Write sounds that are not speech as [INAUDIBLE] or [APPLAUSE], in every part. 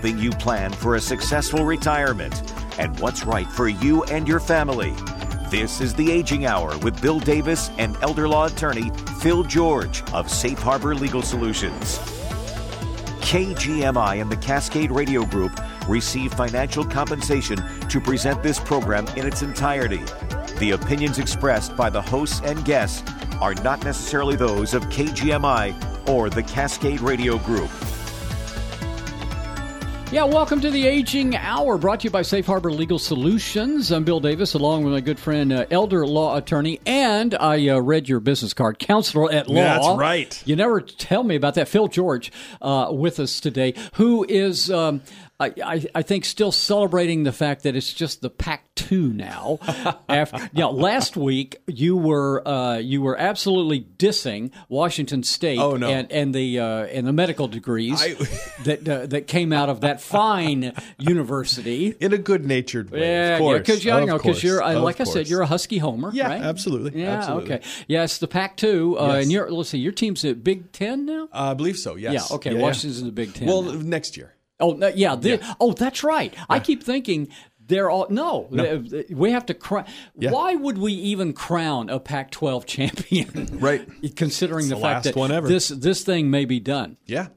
helping you plan for a successful retirement and what's right for you and your family. This is the Aging Hour with Bill Davis and elder law attorney Phil George of Safe Harbor Legal Solutions. KGMI and the Cascade Radio Group receive financial compensation to present this program in its entirety. The opinions expressed by the hosts and guests are not necessarily those of KGMI or the Cascade Radio Group. Yeah, welcome to the Aging Hour, brought to you by Safe Harbor Legal Solutions. I'm Bill Davis, along with my good friend, uh, elder law attorney, and I uh, read your business card, counselor at law. That's right. You never tell me about that. Phil George uh, with us today, who is um, I, I, I, think still celebrating the fact that it's just the Pac-2 now. [LAUGHS] After, you know, last week you were uh, you were absolutely dissing Washington State oh, no. and, and the uh, and the medical degrees I, [LAUGHS] that uh, that came out of that fine university in a good natured way. Yeah, because yeah, you know because you're uh, like course. I said you're a Husky homer. Yeah, right? absolutely. Yeah, absolutely. okay. Yeah, it's the Pac-2, uh, yes. and you're let's see, your team's at Big Ten now. I believe so. Yes. Yeah. Okay. Yeah, Washington's in the Big Ten. Well, now. next year. Oh yeah, yeah. Oh, that's right. Yeah. I keep thinking they're all no. no. We have to crown. Yeah. Why would we even crown a Pac-12 [LAUGHS] champion? right. Considering it's the, the fact that this this thing may be done. Yeah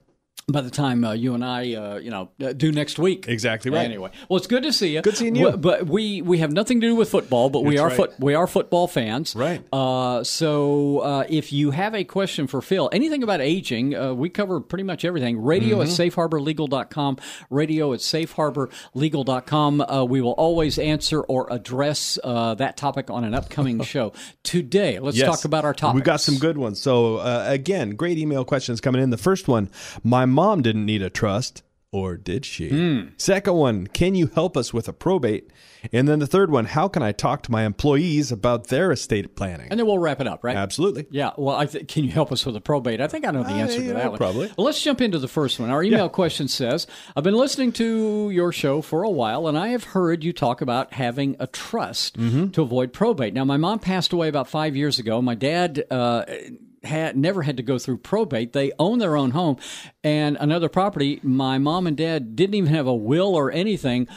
by the time uh, you and I, uh, you know, uh, do next week. Exactly right. Anyway, well, it's good to see you. Good seeing you. but we we have nothing to do with football, but we That's are right. foot we are football fans. Right. Uh, so uh, if you have a question for Phil, anything about aging, uh, we cover pretty much everything. Radio Mm-hmm. at safeharborlegal.com. Radio at safeharborlegal.com. Uh, we will always answer or address uh, that topic on an upcoming [LAUGHS] show. Today, let's yes. talk about our topic. We've got some good ones. So uh, again, great email questions coming in. The first one: My mom didn't need a trust. Or did she? Mm. Second one, can you help us with a probate? And then the third one, how can I talk to my employees about their estate planning? And then we'll wrap it up, right? Absolutely. Yeah. Well, I th- can you help us with a probate? I think I know the answer Uh, to that know, one. probably. Well, let's jump into the first one. Our email Yeah. question says I've been listening to your show for a while, and I have heard you talk about having a trust Mm-hmm. to avoid probate. Now, my mom passed away about five years ago. My dad, uh, had never had to go through probate. They own their own home and another property. My mom and dad didn't even have a will or anything.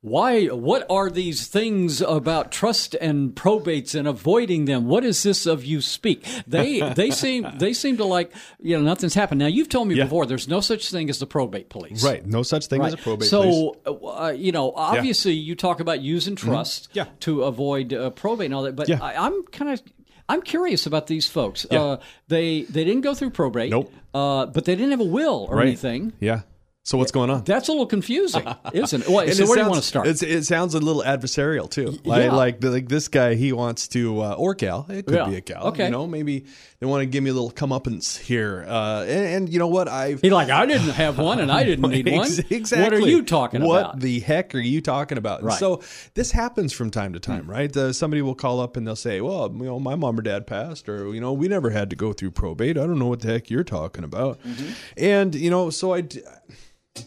Why? What are these things about trust and probates and avoiding them? What is this of you speak? They they [LAUGHS] seem they seem to like you know nothing's happened. Now you've told me Yeah. before there's no such thing as the probate police. Right. No such thing as a probate. So, uh, you know, obviously, you talk about using trust Mm-hmm. Yeah. to avoid uh, probate and all that, but Yeah. I, I'm kind of. I'm curious about these folks. Yeah. Uh, they they didn't go through probate. Nope. Uh, but they didn't have a will or right. anything. Yeah. So what's going on? That's a little confusing, [LAUGHS] isn't it? Well, so it where do you want to start? It's, it sounds a little adversarial too. Like, yeah. like like this guy, he wants to uh, or gal. It could Yeah. be a gal. Okay. You know, maybe they want to give me a little comeuppance here. Uh, and, and you know what? I've He's like, I didn't have one, and I didn't [LAUGHS] need one. Exactly. What are you talking what about? What the heck are you talking about? Right. Hmm. So this happens from time to time, right? Uh, somebody will call up and they'll say, "Well, you know, my mom or dad passed, or you know, we never had to go through probate. I don't know what the heck you're talking about." Mm-hmm. And you know, so I.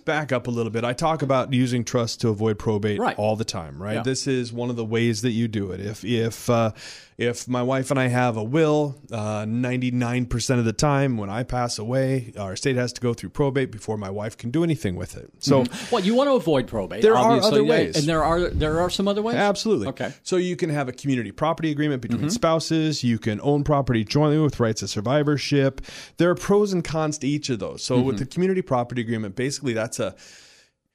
Back up a little bit. I talk about using trust to avoid probate Right. all the time, right? Yeah. This is one of the ways that you do it. If if uh, if my wife and I have a will, uh, nine percent of the time when I pass away, our estate has to go through probate before my wife can do anything with it. So mm-hmm. well, you want to avoid probate. There are other ways. and there are there are some other ways. Absolutely. Okay. So you can have a community property agreement between mm-hmm. spouses. You can own property jointly with rights of survivorship. There are pros and cons to each of those. So mm-hmm. with the community property agreement, basically that's a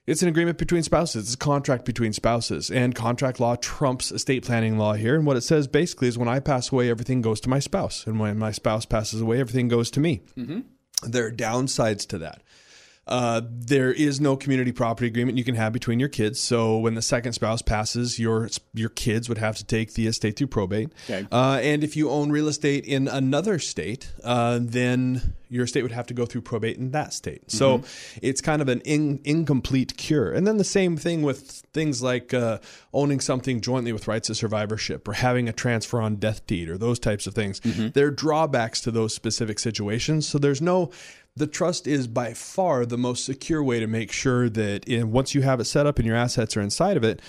it's an agreement between spouses. It's a contract between spouses. And contract law trumps estate planning law here. And what it says basically is when I pass away, everything goes to my spouse. And when my spouse passes away, everything goes to me. Mm-hmm. There are downsides to that. Uh, there is no community property agreement you can have between your kids. So when the second spouse passes, your your kids would have to take the estate through probate. Okay. Uh, and if you own real estate in another state, uh, then your estate would have to go through probate in that state. So it's kind of an in, incomplete cure. And then the same thing with things like uh, owning something jointly with rights of survivorship or having a transfer on death deed or those types of things. There are drawbacks to those specific situations. So there's no the trust is by far the most secure way to make sure that in, once you have it set up and your assets are inside of it,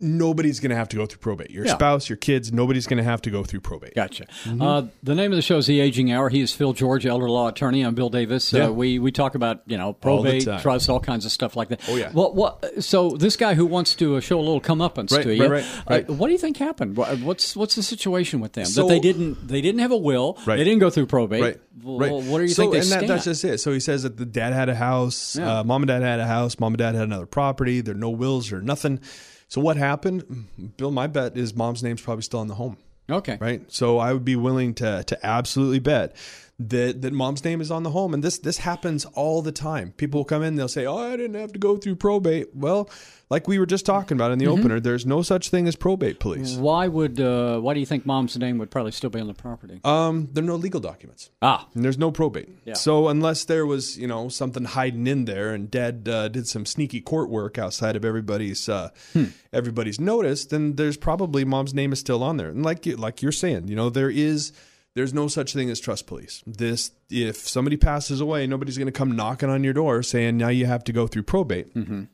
nobody's going to have to go through probate. Your Yeah. spouse, your kids, nobody's going to have to go through probate. Gotcha. Mm-hmm. Uh, the name of the show is The Aging Hour. He is Phil George, elder law attorney. I'm Bill Davis. Yeah. Uh, we we talk about you know probate, time. trust, all kinds of stuff like that. Oh, yeah. Well, what? So this guy who wants to uh, show a little comeuppance Right, to you, right, right. Uh, what do you think happened? What's what's the situation with them? So- that they didn't they didn't have a will. Right. They didn't go through probate. Right. Well, right. What do you so, think they and that, that's just it. So he says that the dad had a house, Yeah. uh, mom and dad had a house, mom and dad had another property. There are no wills or nothing. So what happened? Bill, my bet is mom's name's probably still in the home. okay. right? So I would be willing to to absolutely bet that that mom's name is on the home, and this this happens all the time. People will come in, they'll say, "Oh, I didn't have to go through probate." Well, like we were just talking about in Mm-hmm. the opener, there's no such thing as probate police. Why would uh, why do you think mom's name would probably still be on the property? Um, there are no legal documents. ah, And there's no probate. Yeah. So unless there was, you know, something hiding in there, and Dad uh, did some sneaky court work outside of everybody's uh, Hmm. everybody's notice, then there's probably mom's name is still on there. And like you, like you're saying, you know, there is there's no such thing as trust police. This if somebody passes away, nobody's going to come knocking on your door saying now you have to go through probate. Mm-hmm.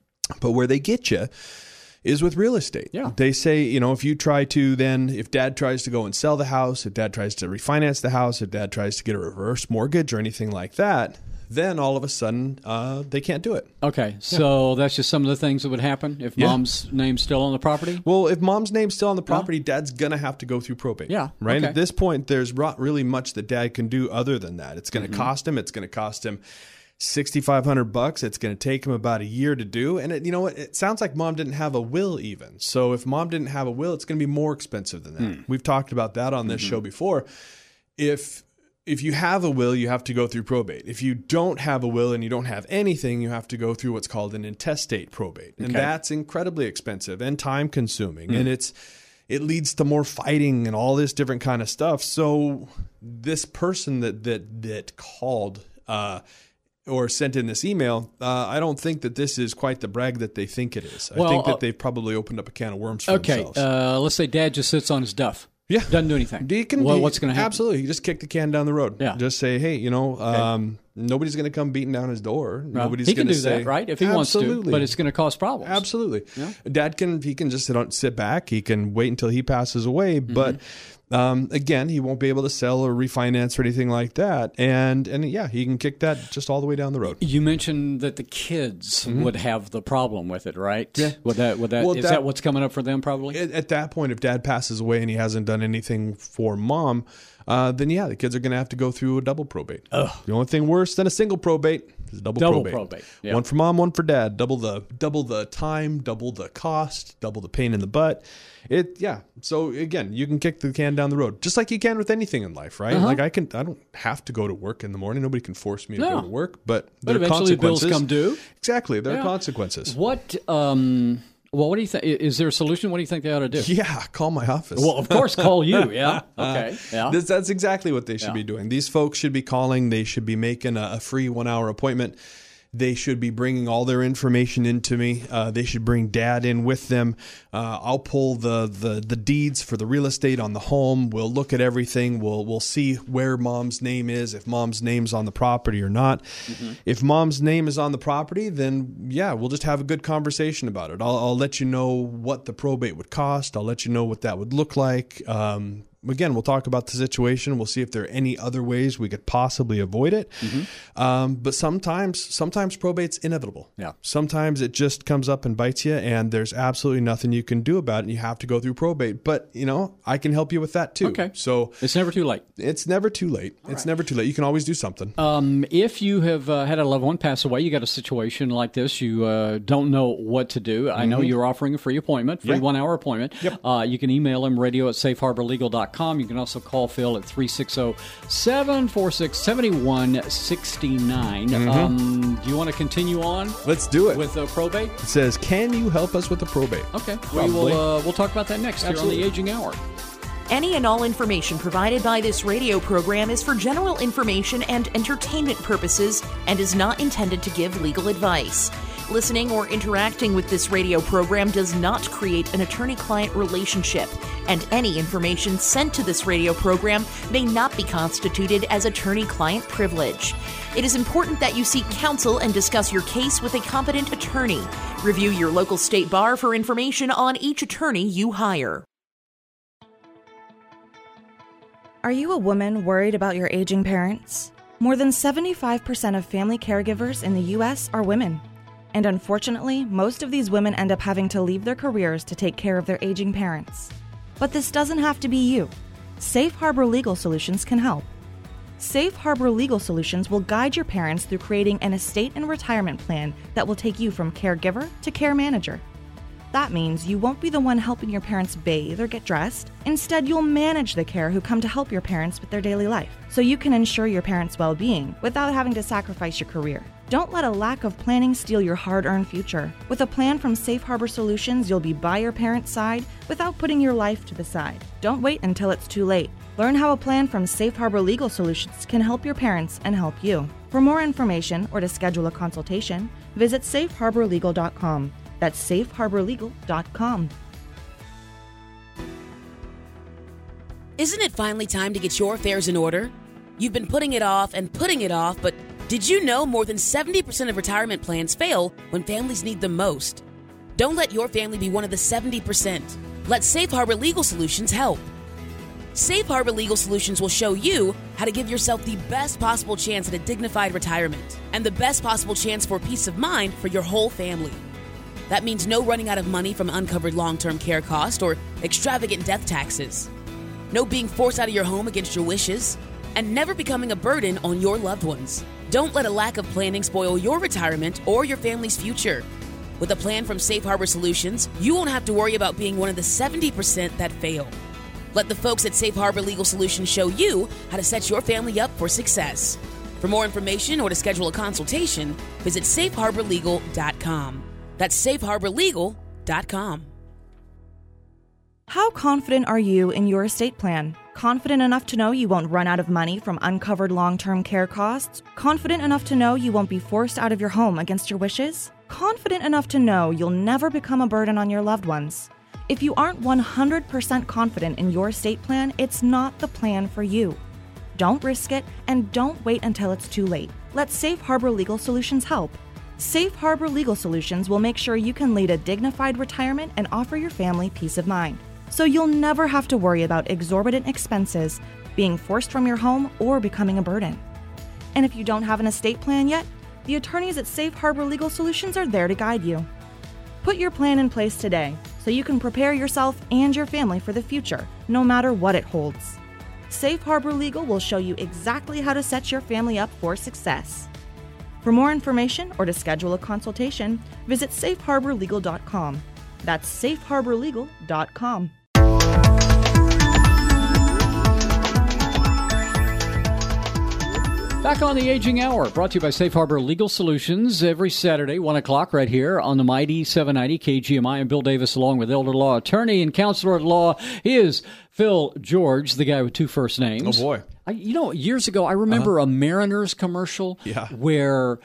But where they get you is with real estate. Yeah. They say, you know, if you try to then, if dad tries to go and sell the house, if dad tries to refinance the house, if dad tries to get a reverse mortgage or anything like that, then all of a sudden uh, they can't do it. okay. So that's just some of the things that would happen if Yeah. mom's name's still on the property. Well, if mom's name's still on the property, dad's going to have to go through probate. Yeah, Right? okay. At this point, there's not really much that dad can do other than that. It's going to Mm-hmm. cost him. It's going to cost him. 6500 bucks it's going to take him about a year to do and it, you know what it sounds like mom didn't have a will even so if mom didn't have a will it's going to be more expensive than that Hmm. we've talked about that on Mm-hmm. this show before if if you have a will you have to go through probate if you don't have a will and you don't have anything you have to go through what's called an intestate probate and Okay. That's incredibly expensive and time consuming and it's it leads to more fighting and all this different kind of stuff so this person that that that called uh or sent in this email, uh, I don't think that this is quite the brag that they think it is. I Well, think that uh, they've probably opened up a can of worms for Okay. themselves. Uh, let's say dad just sits on his duff. Yeah. Doesn't do anything. Can, Well, what's going to happen? Absolutely. You just kick the can down the road. Yeah. Just say, hey, you know, um, nobody's going to come beating down his door. Well, nobody's he can going do to say that, right? If he wants to, but it's going to cause problems. Absolutely. yeah. Dad can he can just sit on sit back. He can wait until he passes away. Mm-hmm. Um, again, he won't be able to sell or refinance or anything like that. And and yeah, he can kick that just all the way down the road. You mentioned that the kids would have the problem with it, right? Mm-hmm. Yeah. Would that? Would that? Well, is that- that what's coming up for them? Probably. at, at that point, if dad passes away and he hasn't done anything for mom, uh, then yeah, the kids are going to have to go through a double probate. The only thing worse than a single probate is a double, Double probate. probate, yeah. One for mom, one for dad. Double the double the time, double the cost, double the pain in the butt. It yeah. So again, you can kick the can down the road just like you can with anything in life, right? Like I can, I don't have to go to work in the morning. Nobody can force me to Uh-huh. No. go to work, but But there are eventually bills consequences. come due. Exactly, there Yeah. are consequences. What? Um. Well, what do you think? Is there a solution? What do you think they ought to do? Yeah, call my office. Well, of course, call you. [LAUGHS] Yeah. Okay. Yeah. This, that's exactly what they should Yeah. be doing. These folks should be calling. They should be making a, a free one hour appointment. They should be bringing all their information into me. Uh, they should bring dad in with them. Uh, I'll pull the, the the deeds for the real estate on the home. We'll look at everything. We'll we'll see where mom's name is, if mom's name's on the property or not. If mom's name is on the property, then yeah, we'll just have a good conversation about it. I'll, I'll let you know what the probate would cost. I'll let you know what that would look like. Um, again, we'll talk about the situation. We'll see if there are any other ways we could possibly avoid it. Um, but sometimes, sometimes probate's inevitable. Yeah. Sometimes it just comes up and bites you, and there's absolutely nothing you can do about it. And you have to go through probate. But you know, I can help you with that too. Okay. So It's never too late. it's never too late. it's never too late. You can always do something. Um, if you have uh, had a loved one pass away, you got a situation like this, you uh, don't know what to do. I know you're offering a free appointment, free Mm-hmm. Yeah. one hour appointment. Yep. Uh, you can email him radio at safeharborlegal.com. You can also call Phil at 360 746 7169. Mm-hmm. Um, Do you want to continue on Let's do it. with uh, probate? it says, "Can you help us with the probate?" Okay. We will, uh, we'll talk about that next here on the Aging Hour. Any and all information provided by this radio program is for general information and entertainment purposes and is not intended to give legal advice. Listening or interacting with this radio program does not create an attorney client relationship, and any information sent to this radio program may not be constituted as attorney client privilege. It is important that you seek counsel and discuss your case with a competent attorney. Review your local state bar for information on each attorney you hire. Are you a woman worried about your aging parents? More than 75% of family caregivers in the U.S. are women. And unfortunately, most of these women end up having to leave their careers to take care of their aging parents. But this doesn't have to be you. Safe Harbor Legal Solutions can help. Safe Harbor Legal Solutions will guide your parents through creating an estate and retirement plan that will take you from caregiver to care manager. That means you won't be the one helping your parents bathe or get dressed. Instead, you'll manage the care who come to help your parents with their daily life, so you can ensure your parents' well being without having to sacrifice your career. Don't let a lack of planning steal your hard earned future. With a plan from Safe Harbor Solutions, you'll be by your parents' side without putting your life to the side. Don't wait until it's too late. Learn how a plan from Safe Harbor Legal Solutions can help your parents and help you. For more information or to schedule a consultation, visit safeharborlegal.com. That's safeharborlegal.com. Isn't it finally time to get your affairs in order? You've been putting it off and putting it off, but did you know more than 70% of retirement plans fail when families need them most? Don't let your family be one of the 70%. Let Safe Harbor Legal Solutions help. Safe Harbor Legal Solutions will show you how to give yourself the best possible chance at a dignified retirement and the best possible chance for peace of mind for your whole family. That means no running out of money from uncovered long term care costs or extravagant death taxes, no being forced out of your home against your wishes, and never becoming a burden on your loved ones. Don't let a lack of planning spoil your retirement or your family's future. With a plan from Safe Harbor Solutions, you won't have to worry about being one of the 70% that fail. Let the folks at Safe Harbor Legal Solutions show you how to set your family up for success. For more information or to schedule a consultation, visit safeharborlegal.com. That's safeharborlegal.com. How confident are you in your estate plan? Confident enough to know you won't run out of money from uncovered long term care costs? Confident enough to know you won't be forced out of your home against your wishes? Confident enough to know you'll never become a burden on your loved ones? If you aren't 100% confident in your estate plan, it's not the plan for you. Don't risk it and don't wait until it's too late. Let Safe Harbor Legal Solutions help. Safe Harbor Legal Solutions will make sure you can lead a dignified retirement and offer your family peace of mind. So you'll never have to worry about exorbitant expenses, being forced from your home, or becoming a burden. And if you don't have an estate plan yet, the attorneys at Safe Harbor Legal Solutions are there to guide you. Put your plan in place today so you can prepare yourself and your family for the future, no matter what it holds. Safe Harbor Legal will show you exactly how to set your family up for success. For more information or to schedule a consultation, visit safeharborlegal.com. That's safeharborlegal.com. Back on the Aging Hour, brought to you by Safe Harbor Legal Solutions every Saturday, 1 o'clock, right here on the Mighty 790 KGMI. I'm Bill Davis, along with elder law attorney and counselor at law. He is Phil George, the guy with two first names. Oh, boy. I, you know, years ago, I remember uh-huh. a Mariners commercial Yeah. where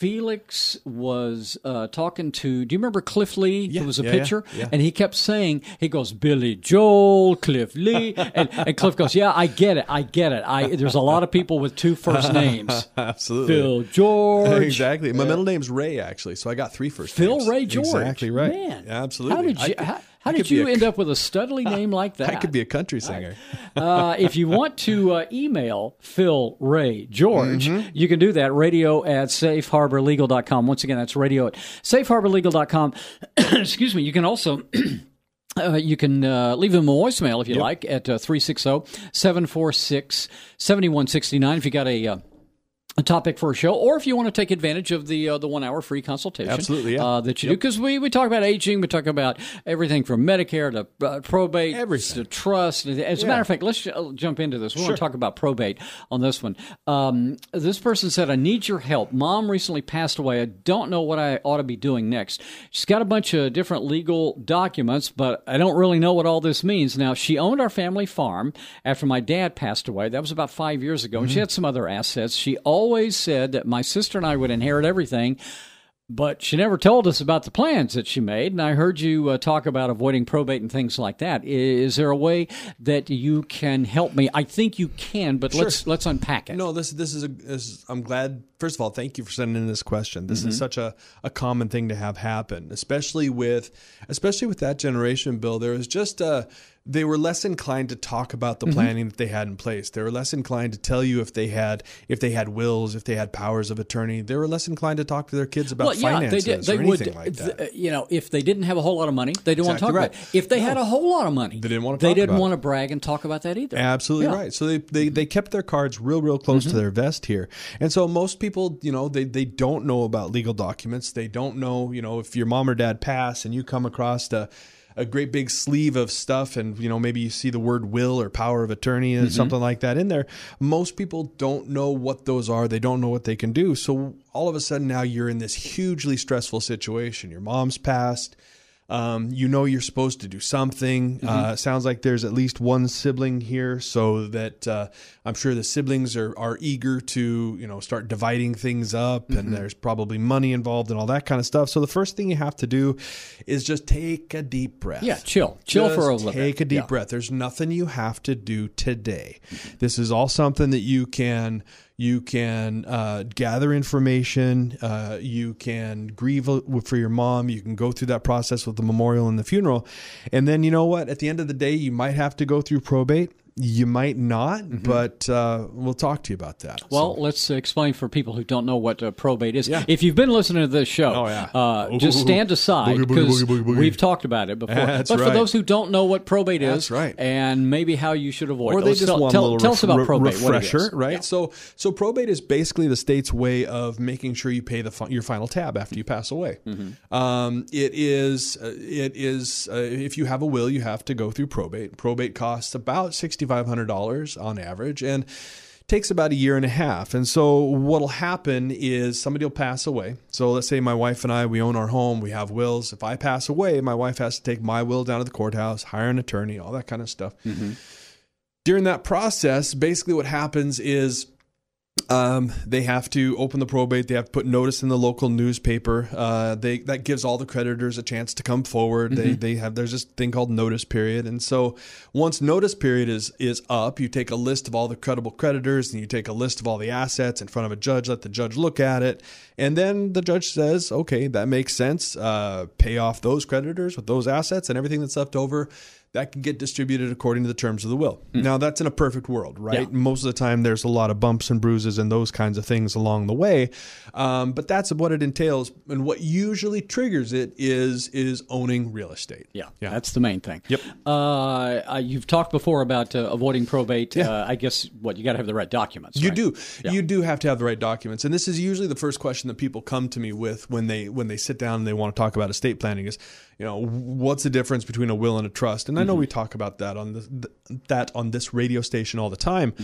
Felix was uh, talking to. Do you remember Cliff Lee, Yeah, who was a yeah, yeah, pitcher? yeah. And he kept saying, he goes, Billy Joel, Cliff Lee. [LAUGHS] And, and Cliff goes, Yeah, I get it. I get it. I There's a lot of people with two first [LAUGHS] names Absolutely. Phil George. Exactly. My middle name's Ray, actually, so I got three first Phil names. Ray George. Exactly right. Man, Absolutely. How did you? how how did you a- end up with a studly [LAUGHS] name like that? I could be a country singer. [LAUGHS] uh, if you want to uh, email Phil Ray George, Mm-hmm. you can do that. Radio at safeharborlegal.com. Once again, that's radio at safeharborlegal.com. [COUGHS] Excuse me. You can also. [COUGHS] Uh, you can uh, leave them a voicemail if you like at uh, 360 746 7169 if you got a. Uh, a topic for a show, or if you want to take advantage of the uh, the one hour free consultation, Absolutely, yeah. uh, that you do, because we, we talk about aging, we talk about everything from Medicare to uh, probate, Everything. to trust. As a matter of fact, let's uh, jump into this. We want to talk about probate on this one. Um, this person said, "I need your help. Mom recently passed away. I don't know what I ought to be doing next. She's got a bunch of different legal documents, but I don't really know what all this means." Now, she owned our family farm after my dad passed away. That was about five years ago, and she had some other assets. She always said that my sister and I would inherit everything but she never told us about the plans that she made. And I heard you uh, talk about avoiding probate and things like that. Is there a way that you can help me? I think you can, but Sure. let's let's unpack it. No, this this is a. This, I'm glad. First of all, thank you for sending in this question. This Mm-hmm. is such a, a common thing to have happen, especially with especially with that generation. Bill, there was just a. They were less inclined to talk about Mm-hmm. the planning that they had in place. They were less inclined to tell you if they had if they had wills, if they had powers of attorney. They were less inclined to talk to their kids about Well, yeah, finances they did. They or would, anything like that. th- you know, if they didn't have a whole lot of money, they didn't want to talk Exactly about it. If they had a whole lot of money, They didn't want to They didn't want to brag and talk about that either. Absolutely Yeah. right. So they, they they kept their cards real real close to their vest here, and so most people, you know, they they don't know about legal documents. They don't know, you know, if your mom or dad pass and you come across a a great big sleeve of stuff, and you know maybe you see the word will or power of attorney and mm-hmm. something like that in there. Most people don't know what those are. They don't know what they can do. So all of a sudden now you're in this hugely stressful situation. Your mom's passed. Um, you know you're supposed to do something. Uh, sounds like there's at least one sibling here, so that uh, I'm sure the siblings are are eager to you know start dividing things up, and there's probably money involved and all that kind of stuff. So the first thing you have to do is just take a deep breath. Yeah, chill. Chill Just for a little Take bit. a deep Yeah. breath. There's nothing you have to do today. This is all something that you can you can uh, gather information. Uh, you can grieve for your mom. You can go through that process with the memorial and the funeral, and then you know what? At the end of the day, you might have to go through probate. You might not, but uh, we'll talk to you about that. Mm-hmm. Well, let's uh, explain for people who don't know what uh, probate is. Yeah. If you've been listening to this show, Oh, yeah. uh, just stand aside because we've talked about it before. That's but for those who don't know what probate is, That's right. and maybe how you should avoid or it, they just tell, want tell, a little tell us about probate. refresher, right? So, so probate is basically the state's way of making sure you pay the fi- your final tab after you pass away. Mm-hmm. Um, it is uh, it is uh, if you have a will, you have to go through probate. Probate costs about sixty five hundred dollars on average, and takes about a year and a half. And so what'll happen is somebody will pass away. So let's say my wife and I we own our home, we have wills. If I pass away, my wife has to take my will down to the courthouse, hire an attorney, all that kind of stuff mm-hmm. during that process, basically what happens is um, they have to open the probate. They have to put notice in the local newspaper. Uh, they that gives all the creditors a chance to come forward. They they have there's this thing called notice period, and so once notice period is is up, you take a list of all the credible creditors and you take a list of all the assets in front of a judge. Let the judge look at it, and then the judge says, okay, that makes sense. Uh, pay off those creditors with those assets and everything that's left over that can get distributed according to the terms of the will. Now, that's in a perfect world, right? Yeah. Most of the time, there's a lot of bumps and bruises and those kinds of things along the way, um, but that's what it entails. And what usually triggers it is is owning real estate. Yeah, Yeah. that's the main thing. Yep. Uh, uh, you've talked before about uh, avoiding probate. Uh, I guess what you got to have the right documents. You right? do. You do have to have the right documents, and this is usually the first question that people come to me with when they when they sit down and they want to talk about estate planning is, you know, what's the difference between a will and a trust? And I know we talk about that on the, th- that on this radio station all the time.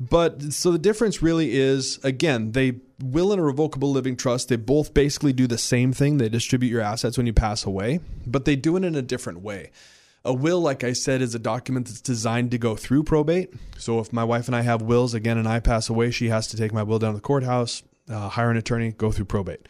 But so the difference really is again, they will and a revocable living trust, they both basically do the same thing. They distribute your assets when you pass away, but they do it in a different way. A will, like I said, is a document that's designed to go through probate. So if my wife and I have wills again and I pass away, she has to take my will down to the courthouse, uh, hire an attorney, go through probate.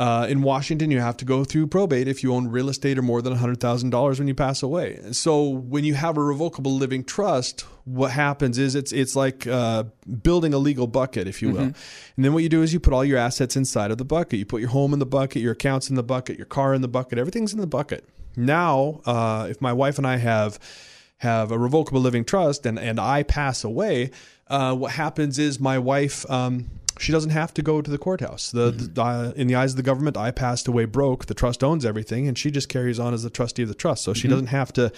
Uh, in Washington, you have to go through probate if you own real estate or more than $100,000 when you pass away. And so when you have a revocable living trust, what happens is it's it's like uh, building a legal bucket, if you will. And then what you do is you put all your assets inside of the bucket. You put your home in the bucket, your accounts in the bucket, your car in the bucket, everything's in the bucket. Now, uh, if my wife and I have have a revocable living trust and, and I pass away, uh, what happens is my wife, um, she doesn't have to go to the courthouse. The, the uh, in the eyes of the government, I passed away broke. The trust owns everything, and she just carries on as the trustee of the trust. So she doesn't have to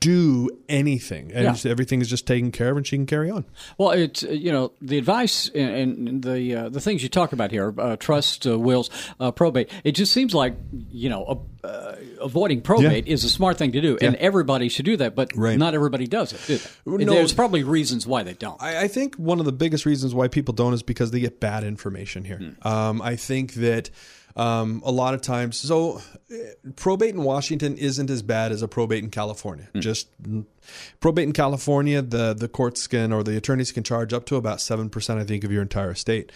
do anything. And Yeah. Everything is just taken care of, and she can carry on. Well, it's uh, you know the advice and, and the uh, the things you talk about here, uh, trust, uh, wills, uh, probate. It just seems like you know uh, avoiding probate is a smart thing to do, and everybody should do that. But Right. not everybody does it. Do? No. There's probably reasons why they don't. I, I think one of the biggest reasons why people don't is because they get get bad information here. Um, I think that um, a lot of times, so uh, probate in Washington isn't as bad as a probate in California. Just mm, probate in California, the the courts can or the attorneys can charge up to about seven percent, I think, of your entire estate.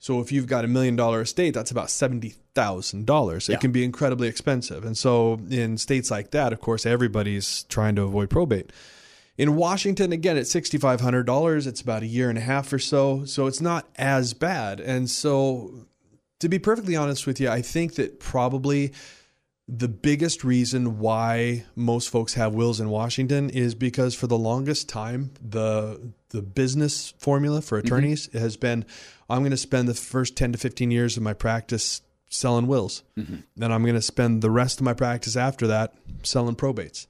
So if you've got a million dollar estate, that's about seventy thousand dollars. It can be incredibly expensive, and so in states like that, of course, everybody's trying to avoid probate. In Washington, again, it's sixty five hundred dollars. It's about a year and a half or so, so it's not as bad. And so, to be perfectly honest with you, I think that probably the biggest reason why most folks have wills in Washington is because for the longest time the the business formula for mm-hmm. attorneys has been I'm going to spend the first 10 to 15 years of my practice selling wills. Then I'm going to spend the rest of my practice after that selling probates.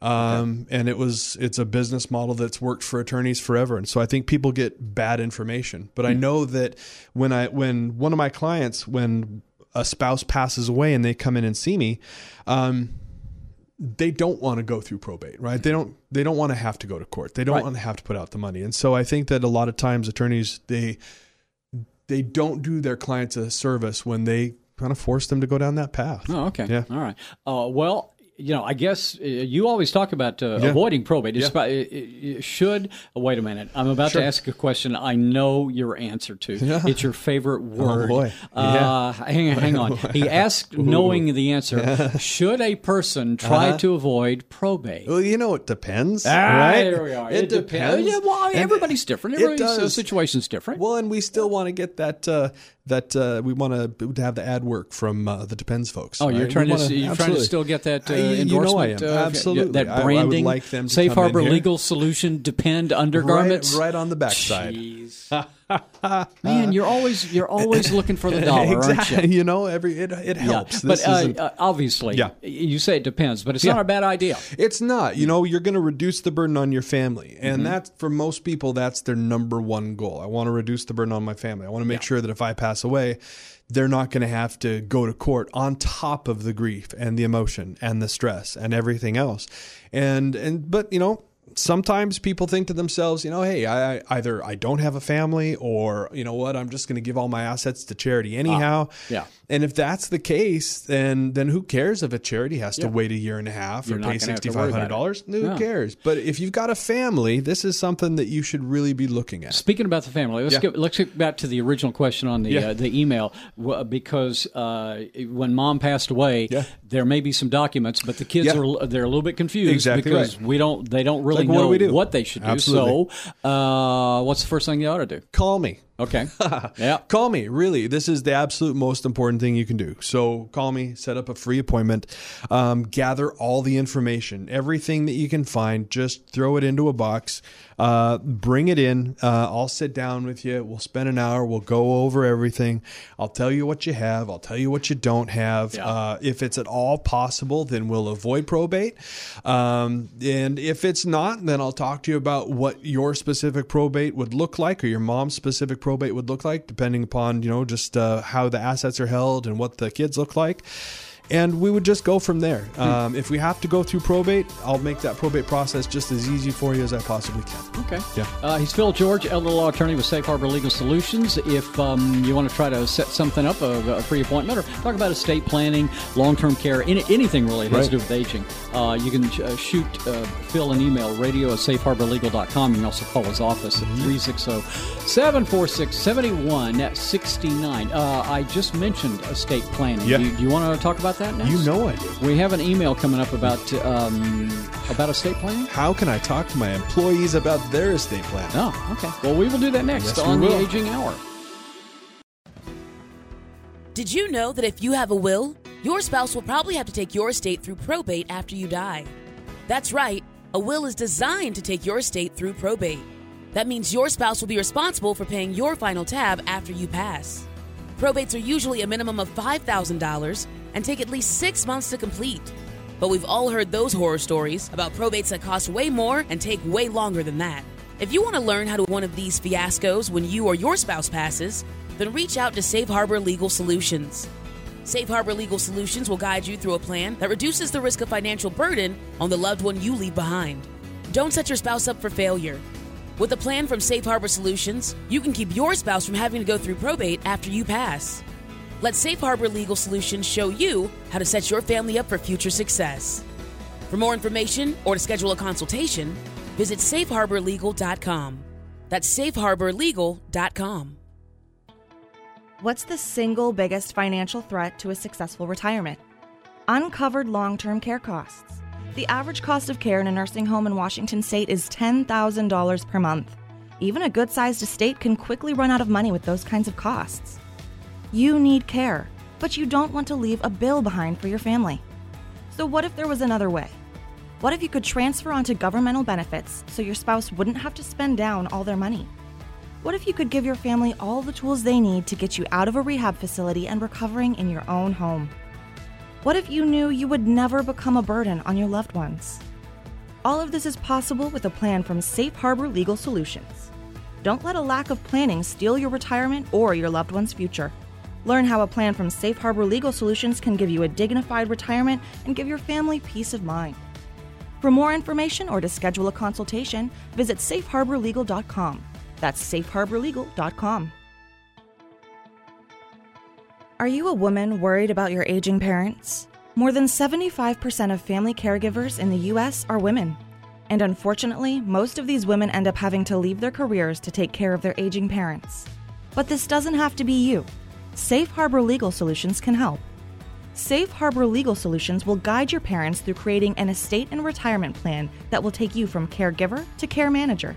Um, and it was it's a business model that's worked for attorneys forever. And so I think people get bad information. But I know that when I when one of my clients when a spouse passes away and they come in and see me, um, they don't want to go through probate, right? They don't they don't want to have to go to court. They don't Right. want to have to put out the money. And so I think that a lot of times attorneys they they don't do their clients a service when they kind of force them to go down that path. Oh, okay. Yeah. All right. Uh, well, you know, I guess uh, you always talk about uh, Yeah. avoiding probate. Yeah. about, it, it should. oh, wait a minute. I'm about Sure. to ask a question I know your answer to. Yeah. It's your favorite word. Oh, boy. Uh, hang, hang on. [LAUGHS] He asked, knowing the answer, should a person try Uh-huh. to avoid probate? Well, you know, it depends, Ah, right? There we are. It, depends. Yeah, well, everybody's different. it Everybody's uh, does. situation's different. Well, and we still want to get that uh, that uh, we want to have the ad work from uh, the Depends folks. Oh, you're trying We to wanna- you're trying to still get that uh, I- you know I endorsement, am. uh, Absolutely. that I- I would like them Safe Harbor. Legal Solution Depend undergarments, right, right on the backside. [LAUGHS] [LAUGHS] Man, you're always you're always looking for the dollar, aren't exactly. you? You know, every it, it helps. But This uh, uh, obviously, Yeah. you say it depends, but it's Yeah. not a bad idea. It's not. You know, you're going to reduce the burden on your family. And Mm-hmm. that's for most people, that's their number one goal. I want to reduce the burden on my family. I want to make sure that if I pass away, they're not going to have to go to court on top of the grief and the emotion and the stress and everything else. And, and, but, you know, sometimes people think to themselves, you know, hey, I, either I don't have a family or, you know what, I'm just going to give all my assets to charity ah, anyhow. yeah. And if that's the case, then then who cares if a charity has to Yeah. wait a year and a half You're or pay sixty five hundred dollars? Who Yeah. cares? But if you've got a family, this is something that you should really be looking at. Speaking about the family, let's Yeah. get let's get back to the original question on the Yeah. uh, the email because uh, when mom passed away, Yeah. there may be some documents, but the kids are they're a little bit confused Exactly because right. we don't they don't really like, what know do we do? what they should do. Absolutely. So, uh, what's the first thing you ought to do? Call me. Okay, [LAUGHS] yeah, Call me. Really, this is the absolute most important thing you can do. So call me, set up a free appointment, um, gather all the information, everything that you can find. Just throw it into a box, uh, bring it in. Uh, I'll sit down with you. We'll spend an hour. We'll go over everything. I'll tell you what you have. I'll tell you what you don't have. Yeah. Uh, if it's at all possible, then we'll avoid probate. Um, and if it's not, then I'll talk to you about what your specific probate would look like or your mom's specific probate would look like, depending upon, you know, just uh, how the assets are held and what the kids look like. And we would just go from there. Um, if we have to go through probate, I'll make that probate process just as easy for you as I possibly can. okay. Yeah. Uh, he's Phil George, elder law attorney with Safe Harbor Legal Solutions. If um, you want to try to set something up, a, a free appointment, or talk about estate planning, long term care, any, anything really that has to do with aging, uh, you can uh, shoot uh, Phil an email, radio at safeharborlegal.com. You can also call his office at 360 746 7169. Uh, I just mentioned estate planning. Yeah. Do, you- do you want to talk about that now? You know I do. We have an email coming up about um, about estate planning. How can I talk to my employees about their estate plan? Oh, okay. Well, we will do that next Yes, on the. Aging Hour. Did you know that if you have a will, your spouse will probably have to take your estate through probate after you die? That's right, a will is designed to take your estate through probate. That means your spouse will be responsible for paying your final tab after you pass. Probates are usually a minimum of $5,000 and take at least six months to complete. But we've all heard those horror stories about probates that cost way more and take way longer than that. If you want to learn how to one of these fiascos when you or your spouse passes, then reach out to Safe Harbor Legal Solutions. Safe Harbor Legal Solutions will guide you through a plan that reduces the risk of financial burden on the loved one you leave behind. Don't set your spouse up for failure. With a plan from Safe Harbor Solutions, you can keep your spouse from having to go through probate after you pass. Let Safe Harbor Legal Solutions show you how to set your family up for future success. For more information or to schedule a consultation, visit safeharborlegal.com. That's safeharborlegal.com. What's the single biggest financial threat to a successful retirement? Uncovered long term care costs. The average cost of care in a nursing home in Washington state is $10,000 per month. Even a good sized estate can quickly run out of money with those kinds of costs. You need care, but you don't want to leave a bill behind for your family. So, what if there was another way? What if you could transfer onto governmental benefits so your spouse wouldn't have to spend down all their money? What if you could give your family all the tools they need to get you out of a rehab facility and recovering in your own home? What if you knew you would never become a burden on your loved ones? All of this is possible with a plan from Safe Harbor Legal Solutions. Don't let a lack of planning steal your retirement or your loved one's future. Learn how a plan from Safe Harbor Legal Solutions can give you a dignified retirement and give your family peace of mind. For more information or to schedule a consultation, visit safeharborlegal.com. That's safeharborlegal.com. Are you a woman worried about your aging parents? More than 75% of family caregivers in the U.S. are women. And unfortunately, most of these women end up having to leave their careers to take care of their aging parents. But this doesn't have to be you. Safe Harbor Legal Solutions can help. Safe Harbor Legal Solutions will guide your parents through creating an estate and retirement plan that will take you from caregiver to care manager.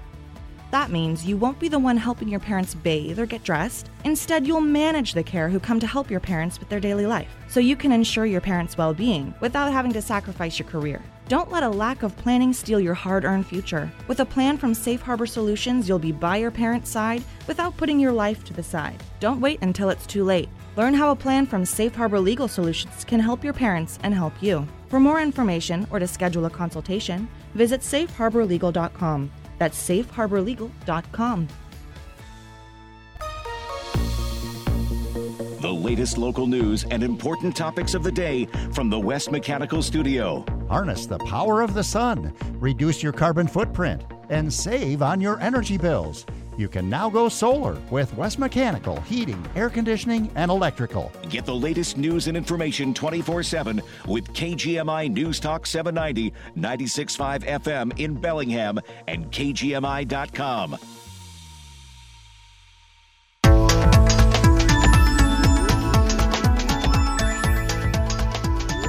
That means you won't be the one helping your parents bathe or get dressed. Instead, you'll manage the care who come to help your parents with their daily life, so you can ensure your parents' well being without having to sacrifice your career. Don't let a lack of planning steal your hard earned future. With a plan from Safe Harbor Solutions, you'll be by your parents' side without putting your life to the side. Don't wait until it's too late. Learn how a plan from Safe Harbor Legal Solutions can help your parents and help you. For more information or to schedule a consultation, visit safeharborlegal.com. That's safeharborlegal.com. The latest local news and important topics of the day from the West Mechanical Studio. Harness the power of the sun, reduce your carbon footprint, and save on your energy bills. You can now go solar with West Mechanical Heating, Air Conditioning, and Electrical. Get the latest news and information 24 7 with KGMI News Talk 790, 96.5 FM in Bellingham, and KGMI.com.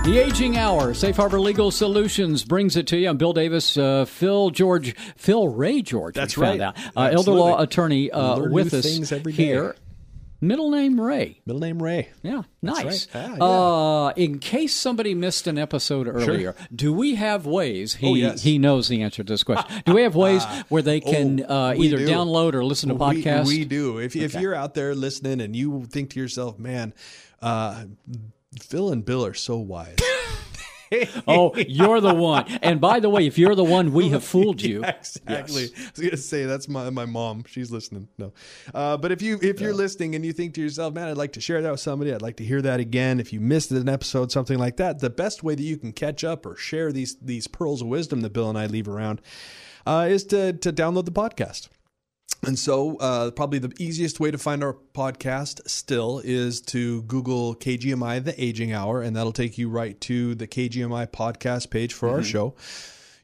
The Aging Hour, Safe Harbor Legal Solutions brings it to you. I'm Bill Davis, uh, Phil George, Phil Ray George. That's we found right. out. Uh, elder law attorney uh, with us things every day. here. Middle name Ray. Middle name Ray. Yeah, nice. right. Ah, yeah. Uh, in case somebody missed an episode earlier, do we have ways? He Oh, yes. he knows the answer to this question. do we have ways where they can Oh, uh, either do. download or listen to We- podcasts? We, do. If, if you're out there listening and you think to yourself, man, uh, Phil and Bill are so wise. [LAUGHS] oh, you're the one. And by the way, if you're the one, we have fooled [LAUGHS] you. Yeah, exactly. I was gonna say that's my my mom. She's listening. No, uh, but if you if you're listening and you think to yourself, man, I'd like to share that with somebody. I'd like to hear that again. If you missed an episode, something like that, the best way that you can catch up or share these these pearls of wisdom that Bill and I leave around uh, is to to download the podcast. And so, uh, probably the easiest way to find our podcast still is to Google KGMI The Aging Hour, and that'll take you right to the KGMI podcast page for our show.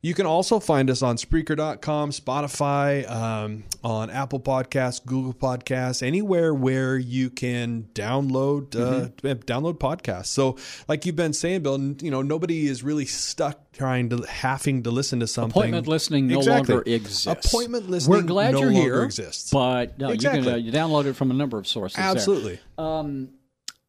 You can also find us on Spreaker.com, Spotify, um, on Apple Podcasts, Google Podcasts, anywhere where you can download uh, download podcasts. So, like you've been saying, Bill, you know nobody is really stuck trying to having to listen to something. Appointment listening no Exactly. longer exists. Appointment listening We're glad no you're longer here. exists. But no, Exactly. you can uh, you download it from a number of sources. Absolutely.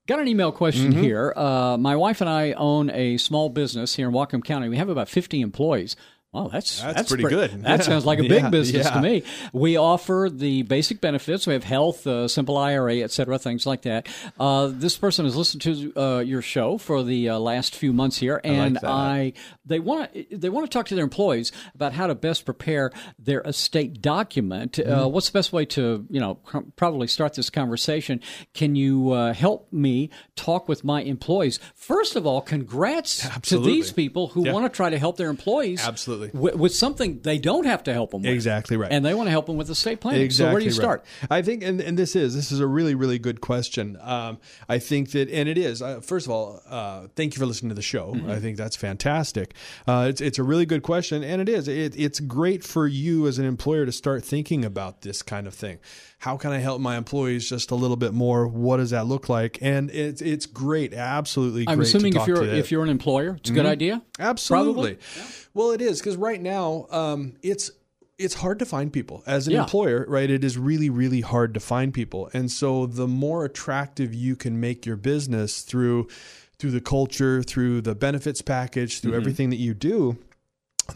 Got an email question Mm-hmm. here. Uh, my wife and I own a small business here in Whatcom County. We have about 50 employees. Well, that's That's pretty good. [LAUGHS] That Yeah. sounds like a [LAUGHS] Yeah, big business yeah. to me. We offer the basic benefits. We have health, uh, simple IRA, et cetera, things like that. Uh, this person has listened to uh, your show for the uh, last few months here, and that. I they want to they want to talk to their employees about how to best prepare their estate document. Uh, Mm-hmm. what's the best way to you know cr- probably start this conversation? Can you uh, help me talk with my employees? First of all, congrats to these people who Yeah. want to try to help their employees Absolutely. Absolutely. with, with something they don't have to help them with. Exactly right. And they want to help them with estate planning. Exactly so where do you right. start? I think, and, and this is this is a really really good question. Um, I think that, and it is. Uh, first of all, uh, thank you for listening to the show. Mm-hmm. I think that's fantastic. Uh, it's it's a really good question, and it is. It, it's great for you as an employer to start thinking about this kind of thing. How can I help my employees just a little bit more? What does that look like? And it's it's great, absolutely. I'm great assuming to if you're if you're an employer, it's a good idea. Absolutely. Probably. Well, it is because right now um, it's it's hard to find people as an Yeah. employer, right? It is really really hard to find people, and so the more attractive you can make your business through through the culture, through the benefits package, through everything that you do.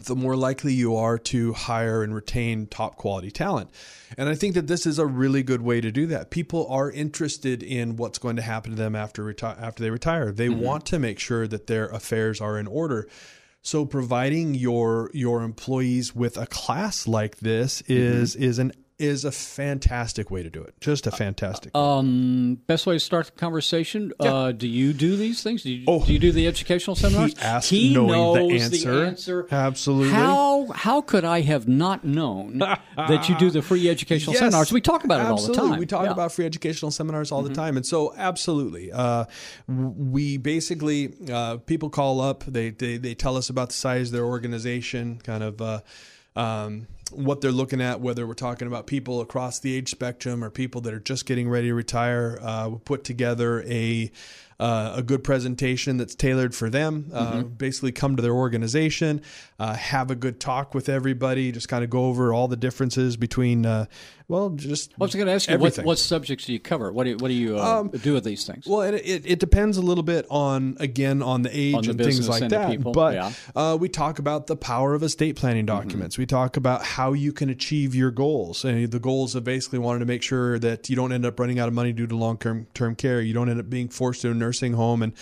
The more likely you are to hire and retain top quality talent. And I think that this is a really good way to do that. People are interested in what's going to happen to them after reti- after they retire. They mm-hmm. want to make sure that their affairs are in order. So providing your your employees with a class like this mm-hmm. is is an is a fantastic way to do it. Just a fantastic. Um, best way to start the conversation. Uh, do you do these things? Do you, Oh. do, you do the educational seminars? he asked He knowing knows the answer. answer. Absolutely. How how could I have not known [LAUGHS] that you do the free educational Yes, seminars? We talk about it all the time. We talk Yeah. Mm-hmm. about free educational seminars all the time, and so absolutely, uh, we basically uh, people call up, they, they they tell us about the size of their organization, kind of. Uh, um, what they're looking at, whether we're talking about people across the age spectrum or people that are just getting ready to retire, uh, we put together a uh, a good presentation that's tailored for them. Uh, Mm-hmm. basically, come to their organization, uh, have a good talk with everybody, just kind of go over all the differences between, uh, well, just I was going to ask you, what, what subjects do you cover? What do you, what do you uh, do with these things? Well, it, it, it depends a little bit on again on the age On the and things like and that. people, but yeah. uh, we talk about the power of estate planning Mm-hmm. documents. We talk about how you can achieve your goals. And the goals of basically wanting to make sure that you don't end up running out of money due to long term term care. You don't end up being forced to a nursing home and.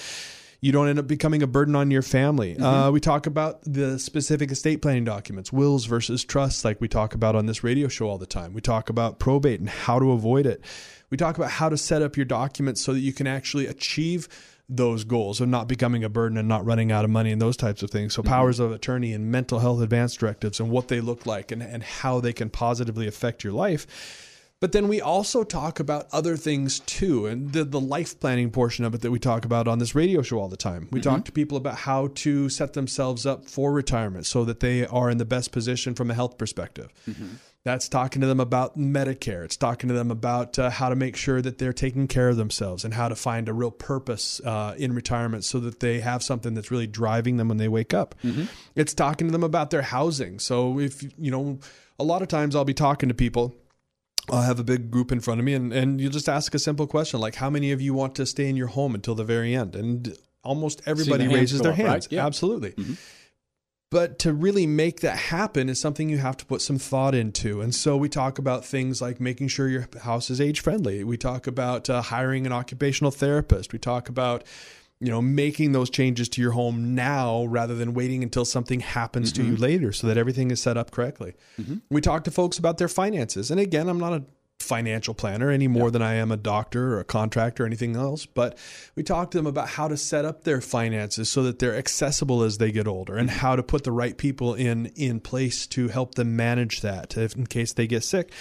You don't end up becoming a burden on your family. Mm-hmm. Uh, we talk about the specific estate planning documents, wills versus trusts, like we talk about on this radio show all the time. We talk about probate and how to avoid it. We talk about how to set up your documents so that you can actually achieve those goals of not becoming a burden and not running out of money and those types of things. So, powers of attorney and mental health advance directives and what they look like and, and how they can positively affect your life. But then we also talk about other things too, and the, the life planning portion of it that we talk about on this radio show all the time. We talk to people about how to set themselves up for retirement so that they are in the best position from a health perspective. That's talking to them about Medicare. It's talking to them about uh, how to make sure that they're taking care of themselves and how to find a real purpose uh, in retirement so that they have something that's really driving them when they wake up. It's talking to them about their housing. So if, you know, a lot of times I'll be talking to people I'll have a big group in front of me, and, and you just ask a simple question like, How many of you want to stay in your home until the very end? And almost everybody hands raises their up, right? hands. Yeah. Mm-hmm. Absolutely. But to really make that happen is something you have to put some thought into. And so we talk about things like making sure your house is age friendly. We talk about uh, hiring an occupational therapist. We talk about you know making those changes to your home now rather than waiting until something happens to you mm-hmm. later so that everything is set up correctly. Mm-hmm. We talk to folks about their finances. And again, I'm not a financial planner any more than I am a doctor or a contractor or anything else. But we talk to them about how to set up their finances so that they're accessible as they get older and mm-hmm. how to put the right people in in place to help them manage that if, in case they get sick.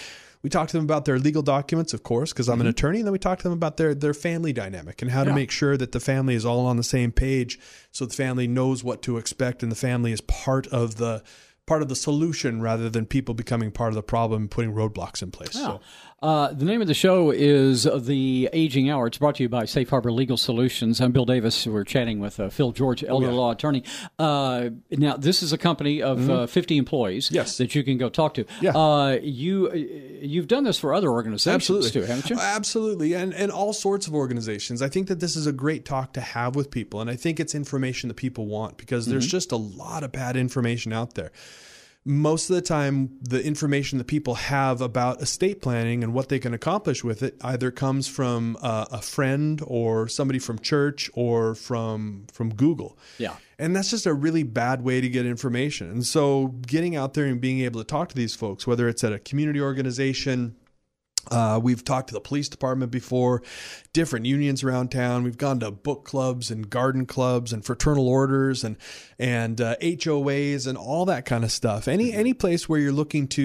We talk to them about their legal documents, of course, because I'm an mm-hmm. attorney, and then we talk to them about their their family dynamic and how to make sure that the family is all on the same page, so the family knows what to expect, and the family is part of the part of the solution rather than people becoming part of the problem and putting roadblocks in place. So. Uh, the name of the show is The Aging Hour. It's brought to you by Safe Harbor Legal Solutions. I'm Bill Davis. We're chatting with uh, Phil George, elder law attorney. Uh, now, this is a company of uh, 50 employees Mm-hmm. Yes. that you can go talk to. Yeah. Uh, you, you've done this for other organizations Absolutely. too, haven't you? Absolutely. And and all sorts of organizations. I think that this is a great talk to have with people. And I think it's information that people want because there's just a lot of bad information out there. Most of the time, the information that people have about estate planning and what they can accomplish with it either comes from uh, a friend or somebody from church or from from Google. Yeah. And that's just a really bad way to get information. And so getting out there and being able to talk to these folks, whether it's at a community organization, Uh, we've talked to the police department before, different unions around town. We've gone to book clubs and garden clubs and fraternal orders and and uh, HOAs and all that kind of stuff. Any any place where you're looking to,